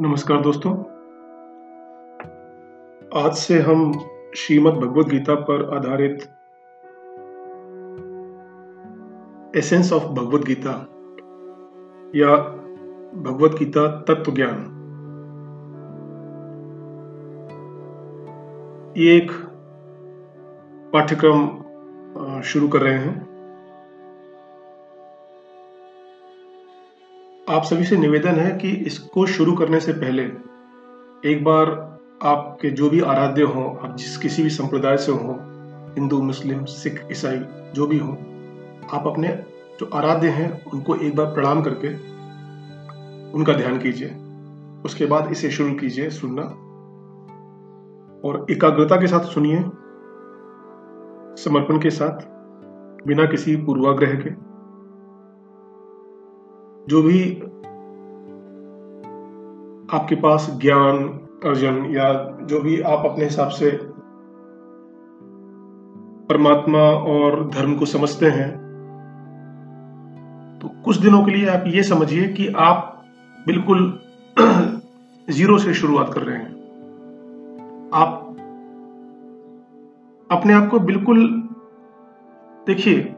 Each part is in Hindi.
नमस्कार दोस्तों। आज से हम श्रीमद् भगवद गीता पर आधारित एसेंस ऑफ़ भगवद गीता या भगवद गीता तत्व ज्ञान। ये एक पाठ्यक्रम शुरू कर रहे हैं। आप सभी से निवेदन है कि इसको शुरू करने से पहले एक बार आपके जो भी आराध्य हो, आप जिस किसी भी संप्रदाय से हो, हिंदू, मुस्लिम, सिख, ईसाई, जो भी हो, आप अपने जो आराध्य हैं, उनको एक बार प्रणाम करके उनका ध्यान कीजिए। उसके बाद इसे शुरू कीजिए सुनना। और एकाग्रता के साथ सुनिए, समर्पण के साथ, बिना किसी पूर्वाग्रह के। जो भी आपके पास ज्ञान, अर्जन या जो भी आप अपने हिसाब से परमात्मा और धर्म को समझते हैं तो कुछ दिनों के लिए आप ये समझिए कि आप बिल्कुल ज़ीरो से शुरुआत कर रहे हैं। आप अपने आप को बिल्कुल देखिए,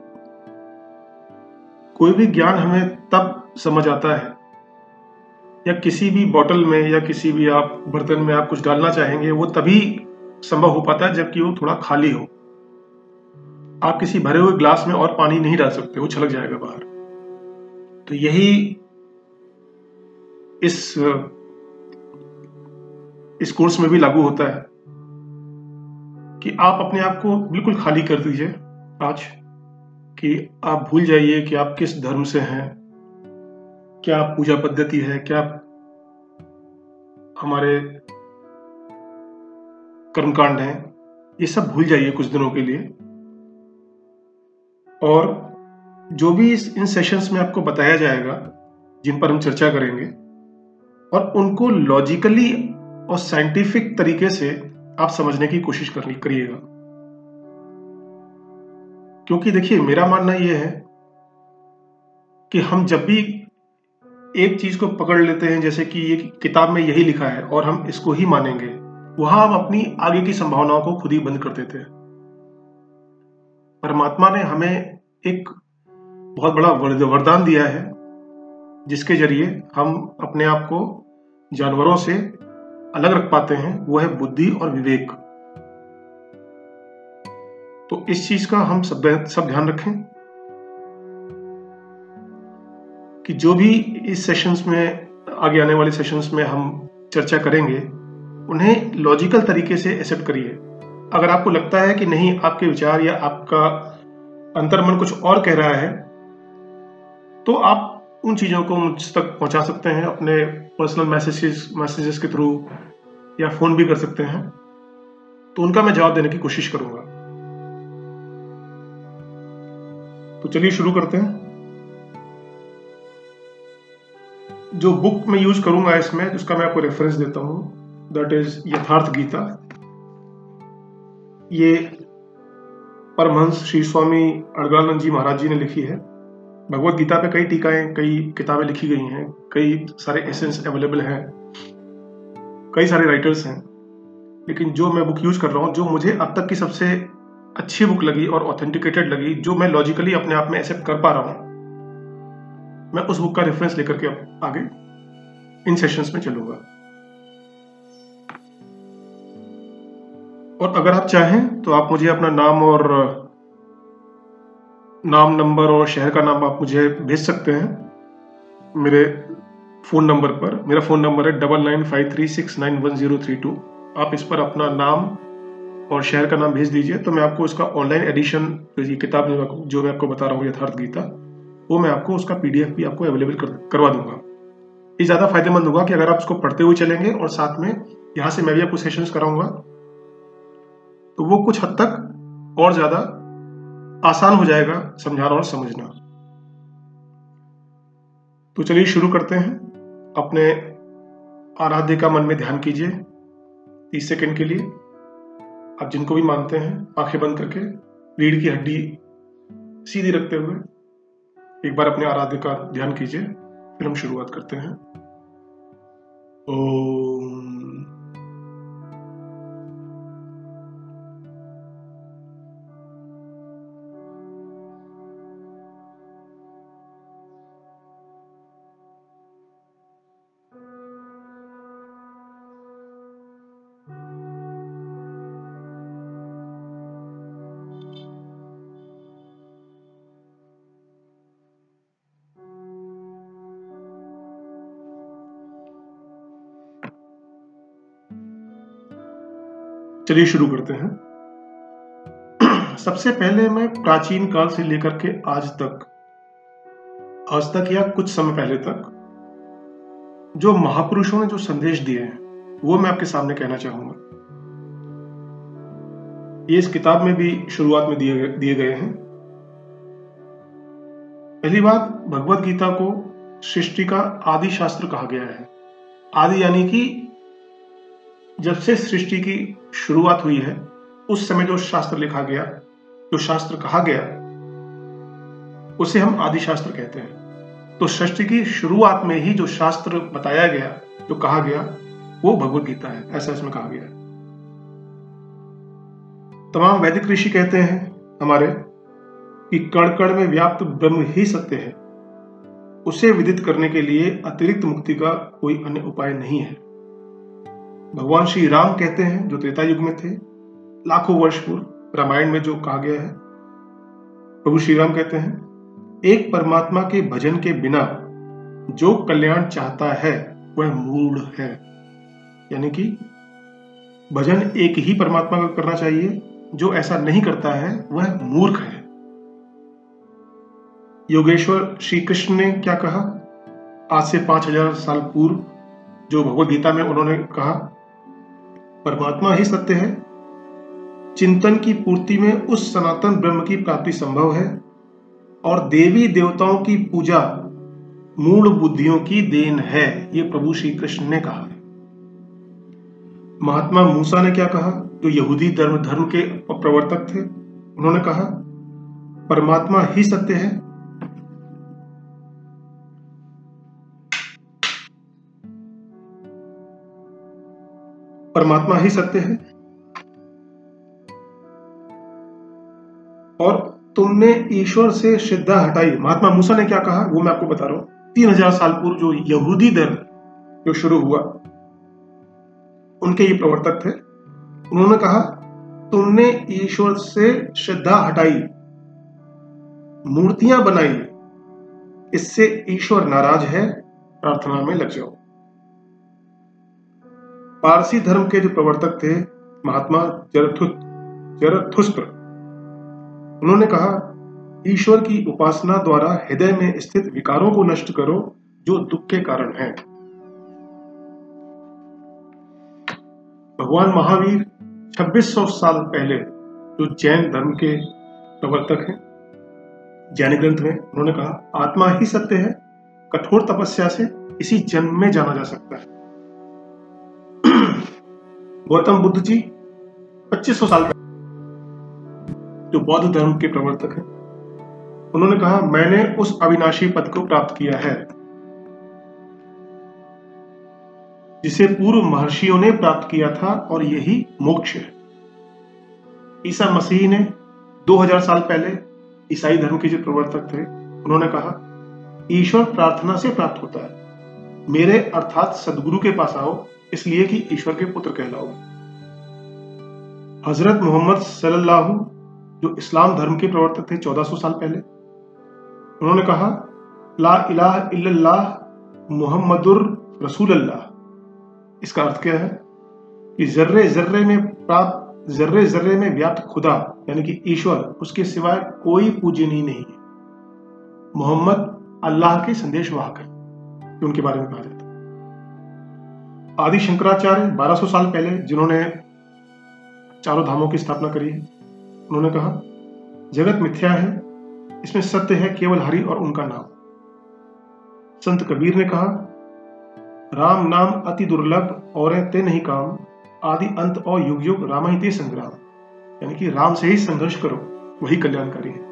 कोई भी ज्ञान हमें तब समझ आता है। या किसी भी बॉटल में या किसी भी आप बर्तन में आप कुछ डालना चाहेंगे, वो तभी संभव हो पाता है जबकि वो थोड़ा खाली हो। आप किसी भरे हुए ग्लास में और पानी नहीं डाल सकते, वो छलक जाएगा बाहर। तो यही इस इस कोर्स में भी लागू होता है कि आप अपने आप को बिल्कुल खाली कर दीजिए आज, कि आप भूल जाइए कि आप किस धर्म से हैं क्या पूजा पद्धति है? क्या हमारे कर्मकांड हैं? ये सब भूल जाइए कुछ दिनों के लिए। और जो भी इस इन सेशंस में आपको बताया जाएगा, जिन पर हम चर्चा करेंगे, और उनको लॉजिकली और साइंटिफिक तरीके से आप समझने की कोशिश करनी, करिएगा। क्योंकि देखिए, मेरा मानना यह है कि हम जब भी एक चीज़ को पकड़ लेते हैं, जैसे कि ये किताब में यही लिखा है, और हम इसको ही मानेंगे। वहाँ हम अपनी आगे की संभावनाओं को खुद ही बंद कर देते हैं। परमात्मा ने हमें एक बहुत बड़ा वरदान दिया है, जिसके ज़रिए हम अपने आप को जानवरों से अलग रख पाते हैं, वो है बुद्धि और विवेक। तो इस चीज़ का हम सब सब ध्यान रखें। कि जो भी इस सेशंस में, आगे आने वाले सेशंस में हम चर्चा करेंगे, उन्हें लॉजिकल तरीके से एक्सेप्ट करिए। अगर आपको लगता है कि नहीं, आपके विचार या आपका अंतर्मन कुछ और कह रहा है तो आप उन चीज़ों को मुझ तक पहुँचा सकते हैं, अपने पर्सनल मैसेजेस मैसेजेस के थ्रू या फ़ोन भी कर सकते हैं। तो उनका मैं जवाब देने की कोशिश करूँगा। तो चलिए शुरू करते हैं। जो बुक मैं यूज़ करूँगा इसमें उसका मैं आपको रेफरेंस देता हूँ दैट इज़ यथार्थ गीता। ये परमहंस श्री स्वामी अड़गानंद जी महाराज जी ने लिखी है। भगवत गीता पे कई टीकाएँ, कई किताबें लिखी गई हैं, कई सारे एसेंस अवेलेबल हैं, कई सारे राइटर्स हैं। लेकिन जो मैं बुक यूज़ कर रहा हूँ, जो मुझे अब तक की सबसे अच्छी बुक लगी और ऑथेंटिकेटेड लगी, जो मैं लॉजिकली अपने आप में एक्सेप्ट कर पा रहा हूँ मैं उस बुक का रेफरेंस लेकर के आगे इन सेशंस में चलूँगा। और अगर आप चाहें तो आप मुझे अपना नाम और, नाम नंबर और शहर का नाम आप मुझे भेज सकते हैं। मेरे फ़ोन नंबर पर। मेरा फ़ोन नंबर है double nine five three six nine one zero three two आप इस पर अपना नाम और शहर का नाम भेज दीजिए तो मैं आपको इसका ऑनलाइन एडिशन तो ये किताब जो मैं आपको बता रहा हूँ, यथार्थ गीता वो मैं आपको उसका पीडीएफ भी आपको अवेलेबल कर, करवा दूँगा। ये ज़्यादा फ़ायदेमंद होगा कि अगर आप उसको पढ़ते हुए चलेंगे और साथ में यहाँ से मैं भी आपको सेशंस कराऊँगा तो वो कुछ हद तक और ज़्यादा आसान हो जाएगा समझाना और समझना। तो चलिए शुरू करते हैं। अपने आराध्य का मन में ध्यान कीजिए तीस सेकंड के लिए। आप जिनको भी मानते हैं आँखें बंद करके रीढ़ की हड्डी सीधी रखते हुए। एक बार अपने आराध्य का ध्यान कीजिए फिर हम शुरुआत करते हैं। ओम चलिए शुरू करते हैं। सबसे पहले मैं प्राचीन काल से लेकर के आज तक आज तक या कुछ समय पहले तक, जो महापुरुषों ने जो संदेश दिए हैं, वो मैं आपके सामने कहना चाहूँगा। ये इस किताब में भी शुरुआत में दिए गए हैं। पहली बात, भगवत गीता को सृष्टि का आदि शास्त्र कहा गया है। आदि यानी कि जब से सृष्टि की शुरुआत हुई है, उस समय जो शास्त्र लिखा गया, जो शास्त्र कहा गया, उसे हम आदि शास्त्र कहते हैं। तो सृष्टि की शुरुआत में ही जो शास्त्र बताया गया, जो कहा गया, वो भगवत गीता है, ऐसा इसमें कहा गया तमाम वैदिक ऋषि कहते हैं हमारे कि कण कण में व्याप्त ब्रह्म ही सत्य है। उसे विदित करने के लिए अतिरिक्त मुक्ति का कोई अन्य उपाय नहीं है। भगवान श्री राम कहते हैं, जो त्रेता युग में थे, लाखों वर्ष पूर्व, रामायण में जो कहा गया है, प्रभु श्री राम कहते हैं, एक परमात्मा के भजन के बिना जो कल्याण चाहता है, वह मूढ़ है। यानी कि भजन एक ही परमात्मा का करना चाहिए, जो ऐसा नहीं करता है, वह मूर्ख है। योगेश्वर श्री कृष्ण ने क्या कहा? आज से पाँच हज़ार साल पूर्व, जो भगवत गीता में उन्होंने कहा परमात्मा ही सत्य है। चिंतन की पूर्ति में उस सनातन ब्रह्म की प्राप्ति संभव है और देवी देवताओं की पूजा मूल बुद्धियों की देन है, ये प्रभु श्री कृष्ण ने कहा है। महात्मा मूसा ने क्या कहा? जो यहूदी धर्म धर्म के प्रवर्तक थे, उन्होंने कहा, परमात्मा ही सत्य है परमात्मा ही सत्य है। और तुमने ईश्वर से श्रद्धा हटाई। महात्मा मूसा ने क्या कहा? वो मैं आपको बता रहा हूँ। तीन हज़ार साल पूर्व जो यहूदी धर्म जो शुरू हुआ, उनके ये प्रवर्तक थे। उन्होंने कहा, तुमने ईश्वर से श्रद्धा हटाई, मूर्तियाँ बनाई, इससे ईश्वर नाराज़ है, प्रार्थना में लग जाओ। पारसी धर्म के जो प्रवर्तक थे, महात्मा जरथुस्त्र उन्होंने कहा, ईश्वर की उपासना द्वारा हृदय में स्थित विकारों को नष्ट करो, जो दुख के कारण हैं। भगवान महावीर 2600 साल पहले जो जैन धर्म के प्रवर्तक हैं, जैन ग्रंथ में उन्होंने कहा, आत्मा ही सत्य है, कठोर तपस्या से इसी जन्म में जाना जा सकता है। गौतम बुद्ध जी 2500 साल पहले, जो बौद्ध धर्म के प्रवर्तक हैं, उन्होंने कहा, मैंने उस अविनाशी पद को प्राप्त किया है, जिसे पूर्व महर्षियों ने प्राप्त किया था और यही मोक्ष है। ईसा मसीह ने 2000 साल पहले ईसाई धर्म के जो प्रवर्तक थे, उन्होंने कहा, ईश्वर प्रार्थना से प्राप्त होता है। मेरे अर्थात सदगुरु के पास आओ इसलिए कि ईश्वर के पुत्र कहलाओ। हज़रत मोहम्मद सल्लल्लाहु जो इस्लाम धर्म के प्रवर्तक थे 1400 साल पहले, उन्होंने कहा, ला इलाह इल्लल्लाह मुहम्मदुर रसूल अल्लाह इसका अर्थ क्या है? कि जर्रे जर्रे में प्राप्त, जर्रे जर्रे में व्याप्त खुदा, यानी कि ईश्वर, उसके सिवाय कोई पूजनीय नहीं है। मोहम्मद अल्लाह के संदेश वाहक है उनके बारे में कहा है। आदि शंकराचार्य 1200 साल पहले जिन्होंने चारों धामों की स्थापना करी है, उन्होंने कहा, जगत मिथ्या है, इसमें सत्य है केवल हरि और उनका नाम। संत कबीर ने कहा, राम नाम अति दुर्लभ और ते नहीं काम, आदि अंत और युग युग राम ही ते संग्राम। यानी कि राम से ही संघर्ष करो, वही कल्याणकारी है।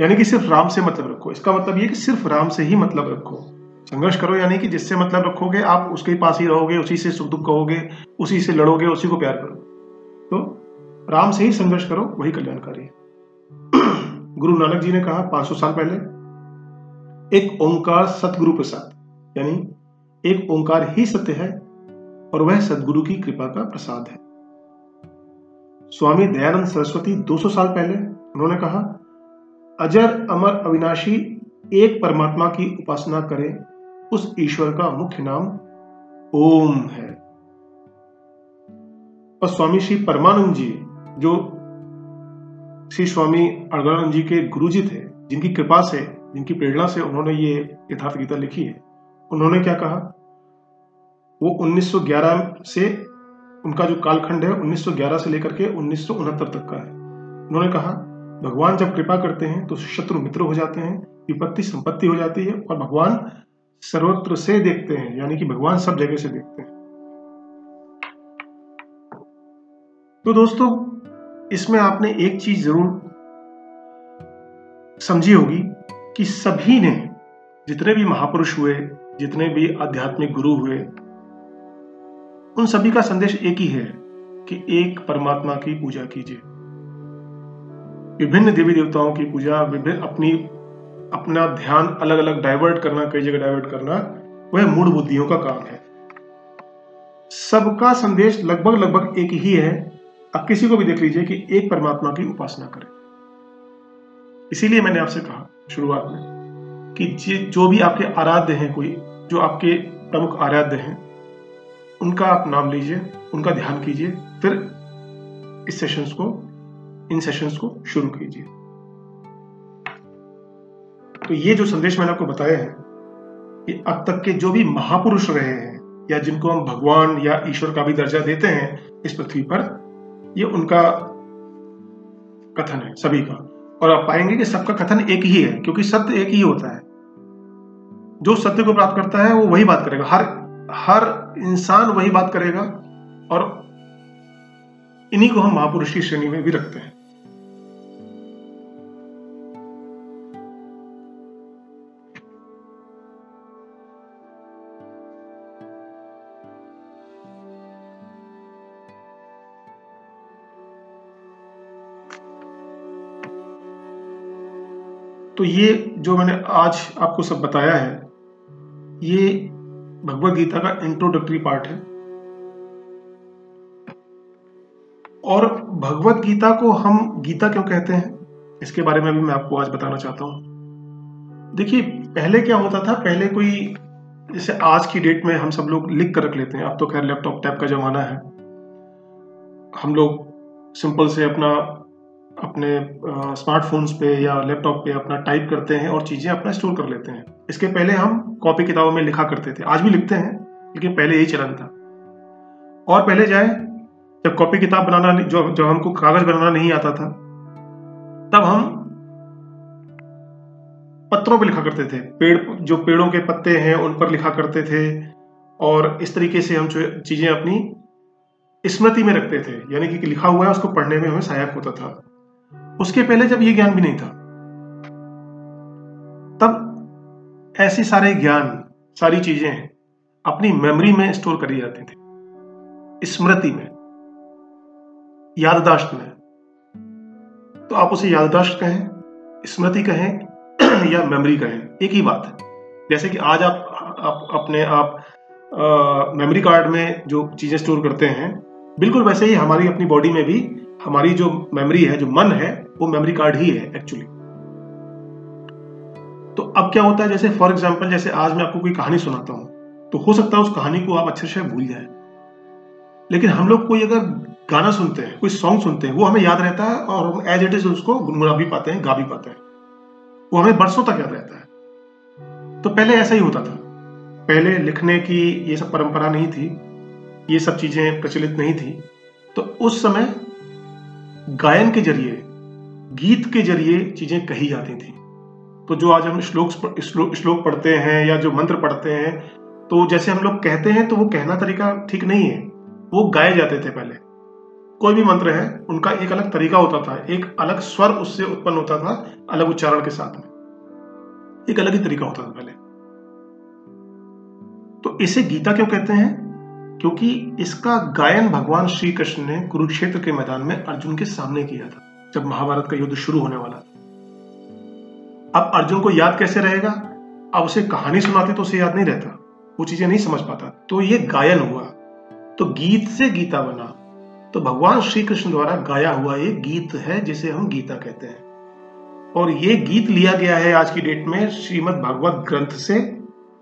यानी कि सिर्फ़ राम से मतलब रखो, इसका मतलब यह कि सिर्फ़ राम से ही मतलब रखो। संघर्ष करो यानी कि जिससे मतलब रखोगे, आप उसके पास ही रहोगे, उसी से सुख दुख कहोगे, उसी से लड़ोगे, उसी को प्यार करो तो राम से ही संघर्ष करो, वही कल्याणकारी है। गुरु नानक जी ने कहा 500 साल पहले, एक ओंकार सतगुरु प्रसाद, यानी एक ओंकार ही सत्य है और वह सदगुरु की कृपा का प्रसाद है। स्वामी दयानंद सरस्वती 200 साल पहले, उन्होंने कहा, अजर अमर अविनाशी एक परमात्मा की उपासना करें उस ईश्वर का मुख्य नाम ओम है। और स्वामी श्री परमानंद जी, जो श्री स्वामी अड़गानंद जी के गुरु जी थे, जिनकी कृपा से, जिनकी प्रेरणा से उन्होंने ये यथार्थ गीता लिखी है, उन्होंने क्या कहा? वो 1911 से उनका जो कालखंड है 1911 से लेकर के उन्नीस सौ उनहत्तर तक का है। उन्होंने कहा, भगवान जब कृपा करते हैं तो शत्रु मित्र हो जाते हैं, विपत्ति संपत्ति हो जाती है, और भगवान सर्वत्र से देखते हैं, यानी कि भगवान सब जगह से देखते हैं। तो दोस्तों, इसमें आपने एक चीज़ ज़रूर समझी होगी कि सभी ने जितने भी महापुरुष हुए, जितने भी आध्यात्मिक गुरु हुए, उन सभी का संदेश एक ही है कि एक परमात्मा की पूजा कीजिए। विभिन्न देवी देवताओं की पूजा, विभिन्न अपनी अपना ध्यान अलग अलग डाइवर्ट करना, कई जगह डाइवर्ट करना, वह मूड बुद्धियों का काम है। सबका संदेश लगभग लगभग एक ही है। अब किसी को भी देख लीजिए कि एक परमात्मा की उपासना करें। इसीलिए मैंने आपसे कहा शुरुआत में कि जो भी आपके आराध्य हैं कोई, जो आपके प्रमुख आराध्य हैं, उनका आप नाम लीजिए, उनका ध्यान कीजिए, फिर इस सेशंस को, इन सेशंस को शुरू कीजिए। तो ये जो संदेश मैंने आपको बताया है कि अब तक के जो भी महापुरुष रहे हैं, या जिनको हम भगवान या ईश्वर का भी दर्जा देते हैं, इस पृथ्वी पर, ये उनका कथन है सभी का। और आप पाएँगे कि सबका कथन एक ही है, क्योंकि सत्य एक ही होता है। जो सत्य को प्राप्त करता है, वो वही बात करेगा। हर हर इंसान वही बात करेगा, और इन्हीं को हम महापुरुष की श्रेणी में भी रखते हैं। तो ये जो मैंने आज आपको सब बताया है, ये भगवत गीता का इंट्रोडक्टरी पार्ट है। और भगवत गीता को हम गीता क्यों कहते हैं, इसके बारे में भी मैं आपको आज बताना चाहता हूँ। देखिए, पहले क्या होता था, पहले कोई, जैसे आज की डेट में हम सब लोग लिख कर रख लेते हैं। अब तो खैर लैपटॉप टैप का जमाना है। हम लोग सिंपल से अपना अपने स्मार्टफोन्स पे या लैपटॉप पे अपना टाइप करते हैं और चीज़ें अपना स्टोर कर लेते हैं। इसके पहले हम कॉपी किताबों में लिखा करते थे। आज भी लिखते हैं, लेकिन पहले यही चलन था। और पहले जाए, जब कॉपी किताब बनाना जो जब हमको कागज़ बनाना नहीं आता था, तब हम पत्रों पे लिखा करते थे। पेड़, जो पेड़ों के पत्ते हैं, उन पर लिखा करते थे और इस तरीके से हम चीज़ें अपनी स्मृति में रखते थे। यानी कि लिखा हुआ है, उसको पढ़ने में हमें सहायक होता था। उसके पहले जब ये ज्ञान भी नहीं था तब ऐसे सारे ज्ञान सारी चीज़ें अपनी मेमोरी में स्टोर करी जाती थी स्मृति में याददाश्त में। तो आप उसे याददाश्त कहें स्मृति कहें या मेमोरी कहें एक ही बात है। जैसे कि आज आप, आप अपने आप मेमोरी कार्ड में जो चीज़ें स्टोर करते हैं बिल्कुल वैसे ही हमारी अपनी बॉडी में भी हमारी जो मेमोरी है जो मन है वो मेमोरी कार्ड ही है एक्चुअली तो अब क्या होता है, जैसे फॉर एग्ज़ाम्पल जैसे आज मैं आपको कोई कहानी सुनाता हूँ तो हो सकता है उस कहानी को आप अच्छे से भूल जाए। लेकिन हम लोग कोई अगर गाना सुनते हैं, कोई सॉन्ग सुनते हैं, वो हमें याद रहता है और हम एज इट इज़ उसको गुनगुना भी पाते हैं, गा भी पाते हैं। वो हमें बरसों तक याद रहता है। तो पहले ऐसा ही होता था। पहले लिखने की ये सब परंपरा नहीं थी, ये सब चीज़ें प्रचलित नहीं थी। तो उस समय गायन के ज़रिए गीत के ज़रिए चीज़ें कही जाती थी। तो जो आज हम श्लोक श्लोक पढ़ते हैं या जो मंत्र पढ़ते हैं तो जैसे हम लोग कहते हैं तो वो कहना तरीका ठीक नहीं है। वो गाए जाते थे पहले। कोई भी मंत्र है, उनका एक अलग तरीका होता था। एक अलग स्वर उससे उत्पन्न होता था, अलग उच्चारण के साथ में। एक अलग ही तरीका होता था पहले। तो इसे गीता क्यों कहते हैं? क्योंकि इसका गायन भगवान श्री कृष्ण ने कुरुक्षेत्र के मैदान में अर्जुन के सामने किया था। जब महाभारत का युद्ध शुरू होने वाला अब अर्जुन को याद कैसे रहेगा? अब उसे कहानी सुनाते तो उसे याद नहीं रहता। वो चीज़ें नहीं समझ पाता। तो ये गायन हुआ। तो गीत से गीता बना। तो भगवान श्री कृष्ण द्वारा गाया हुआ ये गीत है, जिसे हम गीता कहते हैं। और ये गीत लिया गया है आज की डेट में श्रीमद भागवत ग्रंथ से।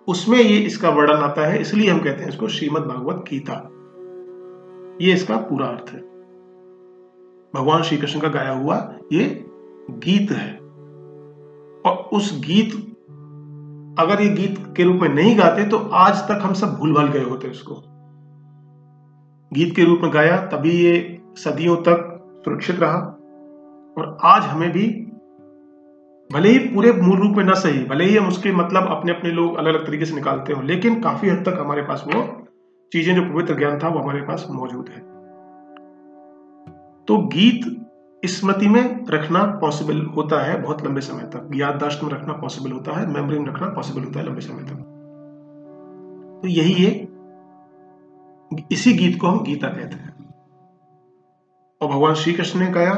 उसमें ये इसका वर्णन आता है, इसलिए हम कहते हैं इसको श्रीमद भागवत गीता। ये इसका पूरा अर्थ है। भगवान श्री कृष्ण का गाया हुआ ये गीत है। और उस गीत, अगर ये गीत के रूप में नहीं गाते तो आज तक हम सब भूल भाल गए होते उसको। गीत के रूप में गाया, तभी ये सदियों तक सुरक्षित रहा। और आज हमें भी, भले ही पूरे मूल रूप में ना सही, भले ही हम उसके मतलब अपने अपने लोग अलग अलग तरीके से निकालते हो, लेकिन काफ़ी हद तक हमारे पास वो चीज़ें, जो पवित्र ज्ञान था, वो हमारे पास मौजूद है। तो गीत स्मृति में रखना पॉसिबल होता है बहुत लंबे समय तक। याददाश्त में रखना पॉसिबल होता है मेमोरी में रखना पॉसिबल होता है लंबे समय तक। तो यही है इसी गीत को हम गीता कहते हैं। और भगवान श्री कृष्ण ने कहा,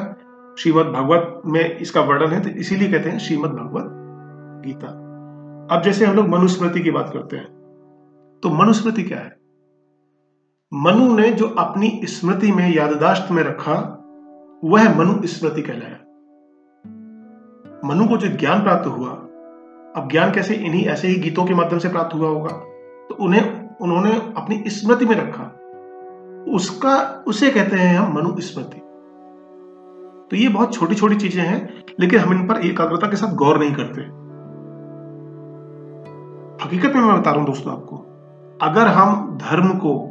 श्रीमद भगवत में इसका वर्णन है तो इसीलिए कहते हैं श्रीमद भगवत गीता। अब जैसे हम लोग मनुस्मृति की बात करते हैं तो मनुस्मृति क्या है? मनु ने जो अपनी स्मृति में याददाश्त में रखा वह मनु स्मृति कहलाया। मनु को जो ज्ञान प्राप्त हुआ, अब ज्ञान कैसे इन्हीं ऐसे ही गीतों के माध्यम से प्राप्त हुआ होगा? तो उन्हें, उन्होंने अपनी स्मृति में रखा। उसका, उसे कहते हैं हम मनु स्मृति। तो ये बहुत छोटी छोटी चीज़ें हैं, लेकिन हम इन पर एकाग्रता के साथ गौर नहीं करते। हकीकत में मैं बता रहा हूँ दोस्तों आपको, अगर हम धर्म को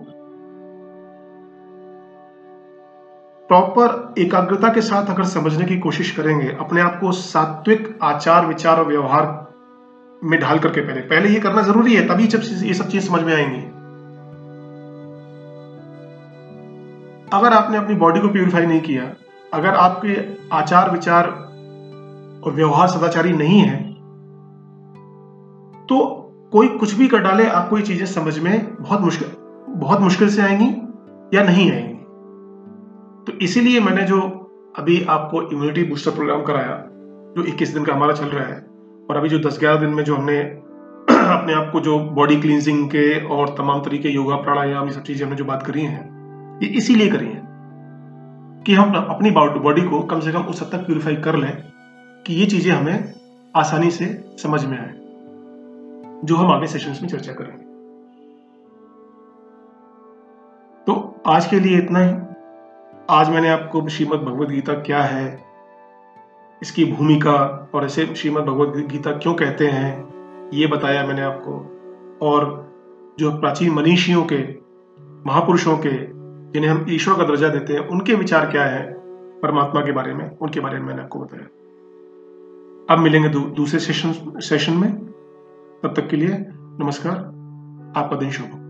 प्रॉपर एकाग्रता के साथ अगर समझने की कोशिश करेंगे, अपने आप को सात्विक आचार, विचार और व्यवहार में ढाल करके पहले। पहले ये करना ज़रूरी है, तभी जब ये सब चीज़ समझ में आएँगी। अगर आपने अपनी बॉडी को प्यूरिफाई नहीं किया, अगर आपके आचार, विचार और व्यवहार सदाचारी नहीं है तो कोई कुछ भी कर डाले, आपको ये चीज़ें समझ में बहुत मुश्किल बहुत मुश्किल से आएँगी या नहीं आएँगी। तो इसीलिए मैंने जो अभी आपको इम्यूनिटी बूस्टर प्रोग्राम कराया, जो 21 दिन का हमारा चल रहा है, और अभी जो 10-11 दिन में जो हमने अपने आप को जो बॉडी क्लींजिंग के और तमाम तरीके, योगा, प्राणायाम, ये सब चीज़ें हमने जो बात करी हैं, ये इसीलिए करी है कि हम अपनी बॉडी को कम से कम उस हद तक प्यूरिफाई कर लें कि ये चीज़ें हमें आसानी से समझ में आए, जो हम आगे सेशंस में चर्चा करेंगे। तो आज के लिए इतना ही। आज मैंने आपको श्रीमद भगवद गीता क्या है इसकी भूमिका और इसे श्रीमद भगवद गीता क्यों कहते हैं ये बताया मैंने आपको। और जो प्राचीन मनीषियों के महापुरुषों के जिन्हें हम ईश्वर का दर्जा देते हैं उनके विचार क्या है परमात्मा के बारे में उनके बारे में मैंने आपको बताया। अब मिलेंगे दू, दूसरे सेशन सेशन में। तब तक के लिए नमस्कार आपका दिन शुभ